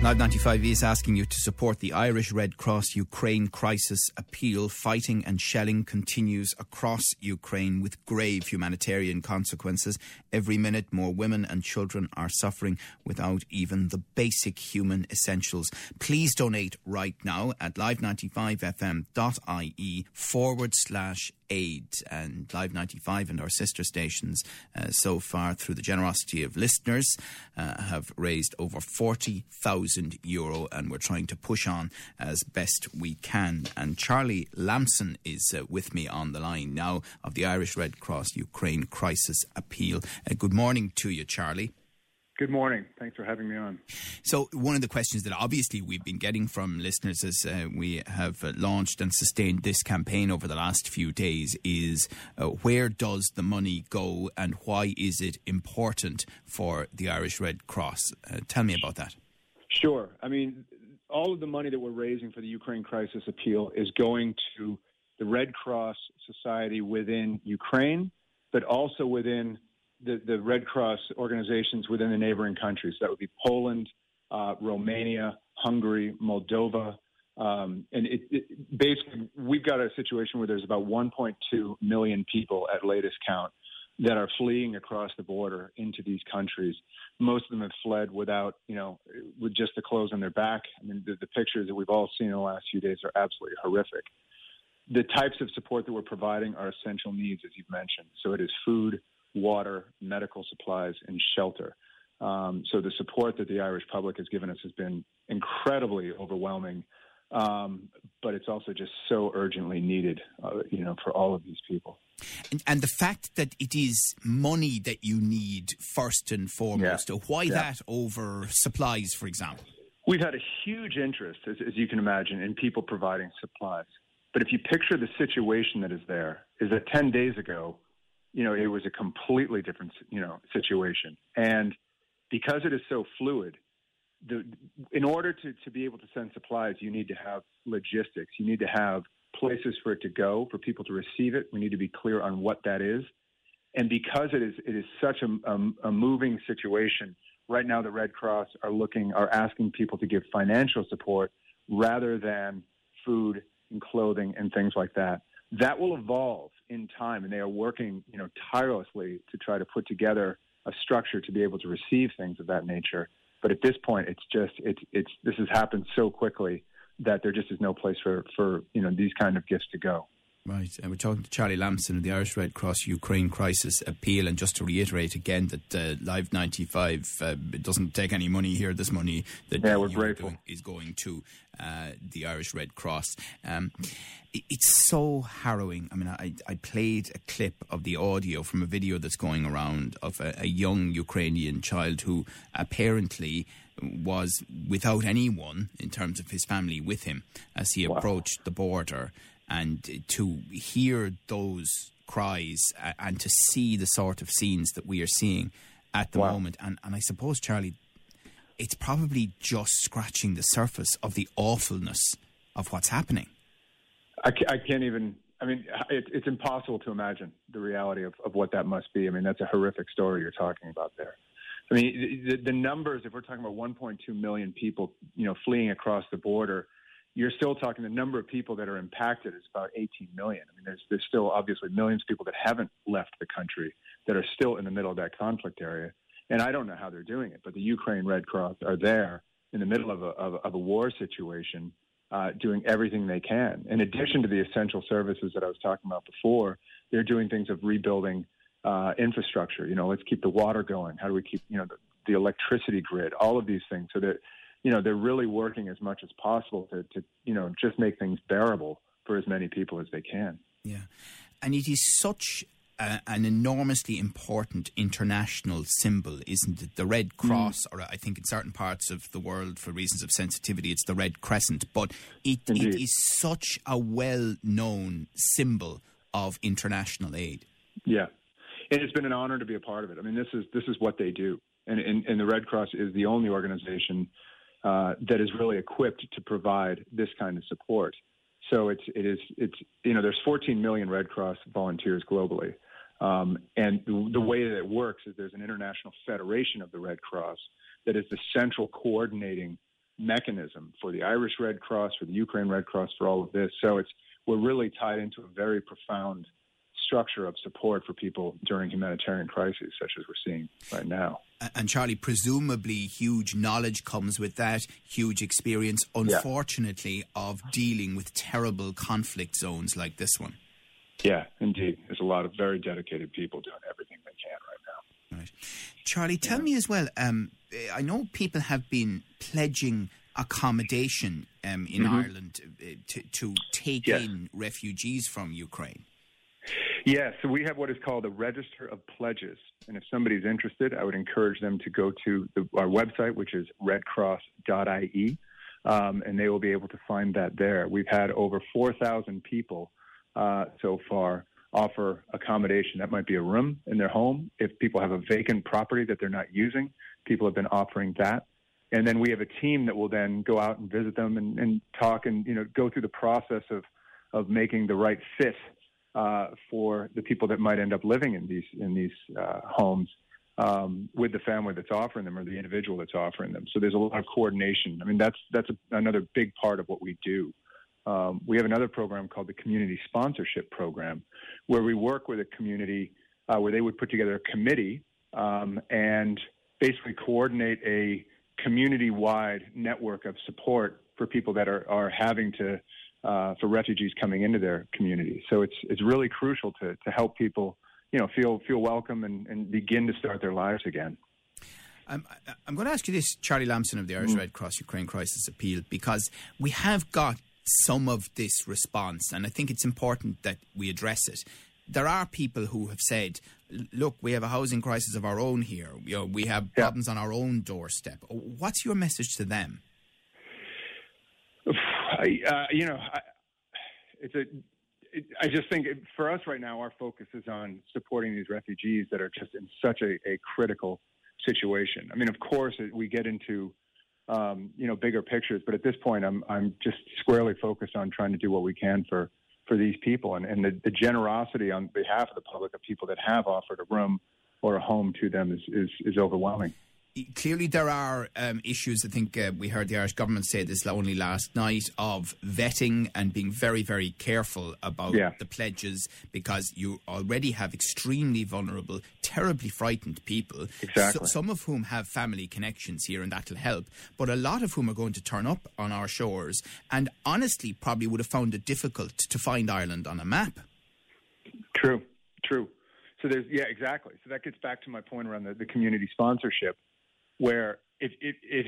Live 95 is asking you to support the Irish Red Cross Ukraine crisis appeal. Fighting and shelling continues across Ukraine with grave humanitarian consequences. Every minute, more women and children are suffering without even the basic human essentials. Please donate right now at live95fm.ie forward slash aid and Live 95 and our sister stations uh, so far through the generosity of listeners uh, have raised over 40,000 euro and we're trying to push on as best we can and Charlie Lamson is uh, with me on the line now of the Irish Red Cross Ukraine Crisis Appeal. Uh, good morning to you Charlie. Good morning. Thanks for having me on. So, one of the questions that obviously we've been getting from listeners as uh, we have uh, launched and sustained this campaign over the last few days is uh, where does the money go and why is it important for the Irish Red Cross? Uh, tell me about that. Sure. I mean, all of the money that we're raising for the Ukraine Crisis Appeal is going to the Red Cross Society within Ukraine, but also within the, the Red Cross organizations within the neighboring countries. That would be Poland, uh, Romania, Hungary, Moldova. Um, and it, it, basically, we've got a situation where there's about 1.2 million people at latest count that are fleeing across the border into these countries. Most of them have fled without, you know, with just the clothes on their back. I mean, the, the pictures that we've all seen in the last few days are absolutely horrific. The types of support that we're providing are essential needs, as you've mentioned. So it is food, water, medical supplies, and shelter. Um, so the support that the Irish public has given us has been incredibly overwhelming, um, but it's also just so urgently needed, uh, you know, for all of these people. And, and, the fact that it is money that you need first and foremost, yeah. why yeah. that over supplies, for example? We've had a huge interest, as, as you can imagine, in people providing supplies. But if you picture the situation that is there, is that 10 days ago, you know, it was a completely different, you know, situation. And because it is so fluid, the, in order to, to be able to send supplies, you need to have logistics. You need to have places for it to go, for people to receive it. We need to be clear on what that is. And because it is, it is such a, a, a moving situation, right now the Red Cross are looking, are asking people to give financial support rather than food and clothing and things like that. That will evolve in time, and they are working, you know, tirelessly to try to put together a structure to be able to receive things of that nature. But at this point, it's just it's it's this has happened so quickly that there just is no place for for you know these kind of gifts to go. Right, and we're talking to Charlie Lamson of the Irish Red Cross Ukraine Crisis Appeal. And just to reiterate again that uh, Live 95 uh, doesn't take any money here. This money that yeah, we're grateful. is going to uh, the Irish Red Cross. Um, it, it's so harrowing. I mean, I, I, played a clip of the audio from a video that's going around of a, a young Ukrainian child who apparently was without anyone in terms of his family with him as he wow. approached the border and to hear those cries uh, and to see the sort of scenes that we are seeing at the wow. moment. And, and I suppose, Charlie, it's probably just scratching the surface of the awfulness of what's happening. I, I can't even. I mean, it, it's impossible to imagine the reality of, of what that must be. I mean, that's a horrific story you're talking about there. I mean, the, the numbers, if we're talking about 1.2 million people, you know, fleeing across the border, you're still talking the number of people that are impacted is about 18 million. I mean, there's there's still obviously millions of people that haven't left the country that are still in the middle of that conflict area, and I don't know how they're doing it. But the Ukraine Red Cross are there in the middle of a of, of a war situation, uh, doing everything they can. In addition to the essential services that I was talking about before, they're doing things of rebuilding uh, infrastructure. You know, let's keep the water going. How do we keep you know the, the electricity grid? All of these things so that you know, they're really working as much as possible to, to, you know, just make things bearable for as many people as they can. Yeah. And it is such an enormously important international symbol, isn't it? The Red mm. Cross, mm. or I think in certain parts of the world, for reasons of sensitivity, it's the Red Crescent. But it, it is such a well known symbol of international aid. Yeah. And it's been an honor to be a part of it. I mean, this is this is what they do, and, and, and the Red Cross is the only organization uh, that is really equipped to provide this kind of support. So it's it is it's you know there's 14 million Red Cross volunteers globally. Um, and the, the way that it works is there's an international federation of the Red Cross that is the central coordinating mechanism for the Irish Red Cross, for the Ukraine Red Cross, for all of this. So it's we're really tied into a very profound structure of support for people during humanitarian crises, such as we're seeing right now. And Charlie, presumably, huge knowledge comes with that, huge experience, unfortunately, yeah. of dealing with terrible conflict zones like this one. Yeah, indeed. There's a lot of very dedicated people doing everything they can right now. Right. Charlie, tell yeah. me as well. Um, I know people have been pledging accommodation um, in mm-hmm. Ireland uh, to, to take yes. in refugees from Ukraine. Yeah, so we have what is called a register of pledges. And if somebody's interested, I would encourage them to go to the, our website, which is redcross.ie, um, and they will be able to find that there. We've had over 4,000 people uh, so far offer accommodation. That might be a room in their home. If people have a vacant property that they're not using, people have been offering that. And then we have a team that will then go out and visit them and, and talk and you know go through the process of of making the right fit uh, for the people that might end up living in these in these uh, homes um, with the family that's offering them or the individual that's offering them. So there's a lot of coordination. I mean, that's that's a, another big part of what we do. Um, we have another program called the Community Sponsorship Program, where we work with a community uh, where they would put together a committee um, and basically coordinate a community-wide network of support for people that are, are having to uh, for refugees coming into their community. So it's it's really crucial to to help people, you know, feel feel welcome and, and begin to start their lives again. Um, I'm going to ask you this, Charlie Lamson of the Irish mm. Red Cross Ukraine Crisis Appeal, because we have got some of this response, and I think it's important that we address it. There are people who have said, "Look, we have a housing crisis of our own here. You know, we have yeah. problems on our own doorstep." What's your message to them? I, uh, you know, I, it's a. It, I just think it, for us right now, our focus is on supporting these refugees that are just in such a, a critical situation. I mean, of course, we get into um, you know bigger pictures, but at this point, I'm I'm just squarely focused on trying to do what we can for for these people and, and the, the generosity on behalf of the public of people that have offered a room or a home to them is, is, is overwhelming clearly there are um, issues. I think uh, we heard the Irish government say this only last night of vetting and being very, very careful about yeah. the pledges because you already have extremely vulnerable, terribly frightened people. Exactly. So, some of whom have family connections here, and that'll help. But a lot of whom are going to turn up on our shores, and honestly, probably would have found it difficult to find Ireland on a map. True. True. So there's yeah, exactly. So that gets back to my point around the, the community sponsorship where if it, it,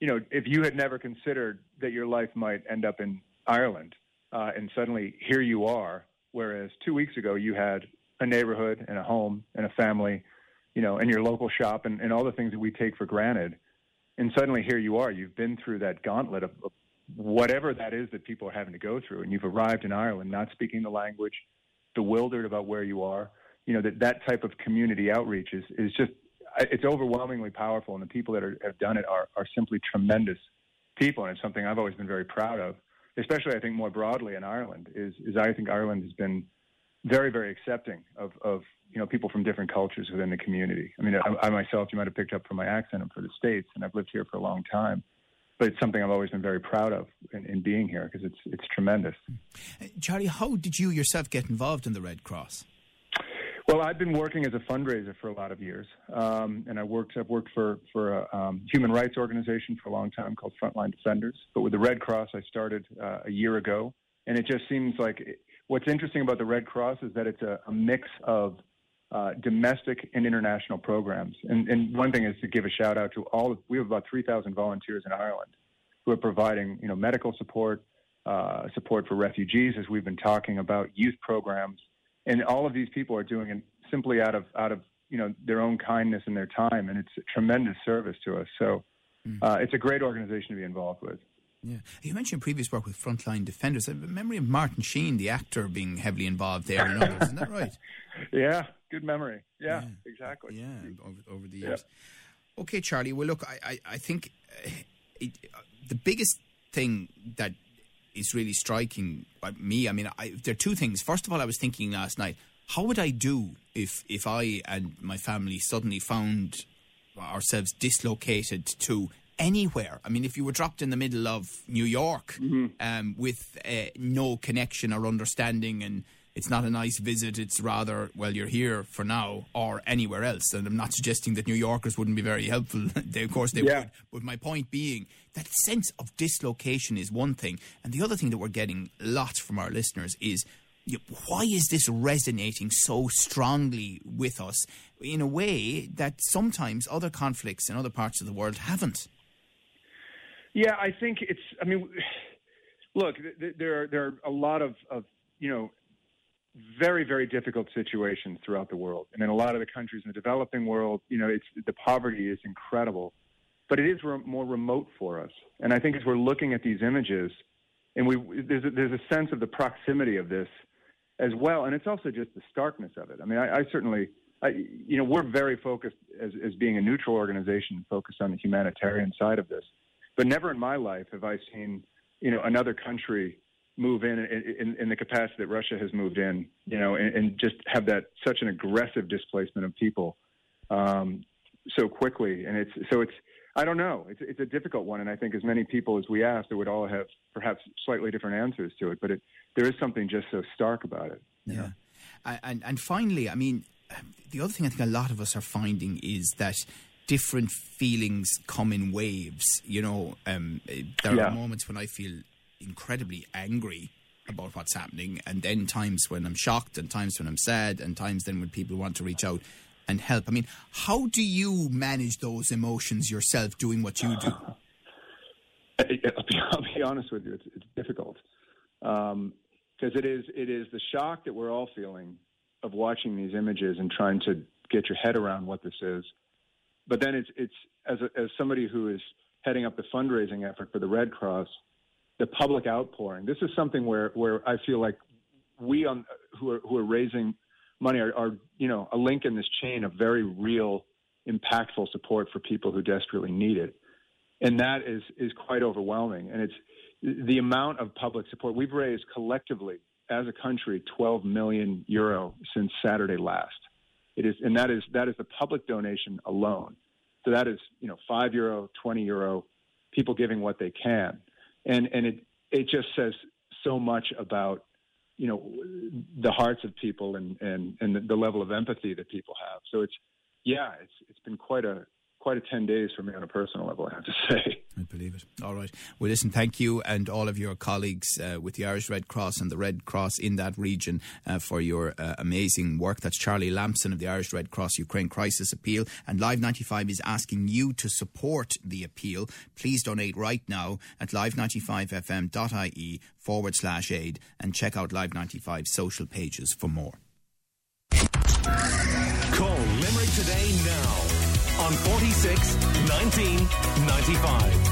you know, if you had never considered that your life might end up in Ireland, uh, and suddenly here you are, whereas two weeks ago you had a neighborhood and a home and a family, you know, and your local shop and, and all the things that we take for granted, and suddenly here you are. You've been through that gauntlet of, of whatever that is that people are having to go through, and you've arrived in Ireland not speaking the language, bewildered about where you are. You know that that type of community outreach is is just it's overwhelmingly powerful, and the people that are, have done it are, are simply tremendous people, and it's something I've always been very proud of. Especially, I think more broadly in Ireland is is I think Ireland has been very very accepting of of you know people from different cultures within the community. I mean, I, I myself, you might have picked up from my accent, I'm for the states, and I've lived here for a long time but it's something I've always been very proud of in, in being here because it's it's tremendous. Charlie, how did you yourself get involved in the Red Cross? Well, I've been working as a fundraiser for a lot of years, um, and I worked. I've worked for for a um, human rights organization for a long time called Frontline Defenders. But with the Red Cross, I started uh, a year ago, and it just seems like what's interesting about the Red Cross is that it's a, a mix of uh, domestic and international programs. And, and, one thing is to give a shout out to all. Of, we have about 3,000 volunteers in Ireland who are providing, you know, medical support, uh, support for refugees, as we've been talking about, youth programs and all of these people are doing it simply out of out of you know their own kindness and their time, and it's a tremendous service to us. So mm. uh, it's a great organization to be involved with. Yeah, you mentioned previous work with Frontline Defenders. I have a memory of Martin Sheen, the actor, being heavily involved there and others. Isn't that right? Yeah, good memory. Yeah, yeah. exactly. Yeah, over, over the years. Yeah. Okay, Charlie. Well, look, I, I, I think uh, it, uh, the biggest thing that is really striking me. I mean, I, there are two things. First of all, I was thinking last night, how would I do if if I and my family suddenly found ourselves dislocated to anywhere. I mean, if you were dropped in the middle of New York mm-hmm. um, with uh, no connection or understanding, and it's not a nice visit, it's rather, well, you're here for now or anywhere else. And I'm not suggesting that New Yorkers wouldn't be very helpful. they, of course, they yeah. would. But my point being that sense of dislocation is one thing. And the other thing that we're getting lots from our listeners is why is this resonating so strongly with us in a way that sometimes other conflicts in other parts of the world haven't? Yeah, I think it's. I mean, look, there are there are a lot of, of you know very very difficult situations throughout the world, and in a lot of the countries in the developing world, you know, it's the poverty is incredible, but it is re- more remote for us. And I think as we're looking at these images, and we there's a, there's a sense of the proximity of this as well, and it's also just the starkness of it. I mean, I, I certainly. I, you know, we're very focused as, as being a neutral organization, focused on the humanitarian side of this. But never in my life have I seen, you know, another country move in in, in, in the capacity that Russia has moved in, you know, and, and just have that such an aggressive displacement of people um, so quickly. And it's so it's I don't know. It's it's a difficult one, and I think as many people as we asked, it would all have perhaps slightly different answers to it. But it, there is something just so stark about it. Yeah, and and finally, I mean, the other thing I think a lot of us are finding is that different feelings come in waves. You know, um, there yeah. are moments when I feel incredibly angry about what's happening, and then times when I'm shocked, and times when I'm sad, and times then when people want to reach out and help. I mean, how do you manage those emotions yourself doing what you do? I'll be, I'll be honest with you, it's, it's difficult because um, it is it is the shock that we're all feeling of watching these images and trying to get your head around what this is but then it's it's as a, as somebody who is heading up the fundraising effort for the Red Cross, the public outpouring. This is something where where I feel like we on who are who are raising money are, are you know a link in this chain of very real, impactful support for people who desperately need it, and that is is quite overwhelming. And it's the amount of public support we've raised collectively as a country 12 million euro since Saturday last. It is, and that is that is the public donation alone. So that is, you know, five euro, twenty euro, people giving what they can, and and it it just says so much about you know the hearts of people and and and the, level of empathy that people have. So it's yeah, it's it's been quite a quite a 10 days for me on a personal level, I have to say. I believe it. All right. Well, listen, thank you and all of your colleagues uh, with the Irish Red Cross and the Red Cross in that region uh, for your uh, amazing work. That's Charlie Lamson of the Irish Red Cross Ukraine Crisis Appeal. And Live 95 is asking you to support the appeal. Please donate right now at live95fm.ie forward slash aid and check out Live 95's social pages for more. Call Limerick today now on 46 19 95.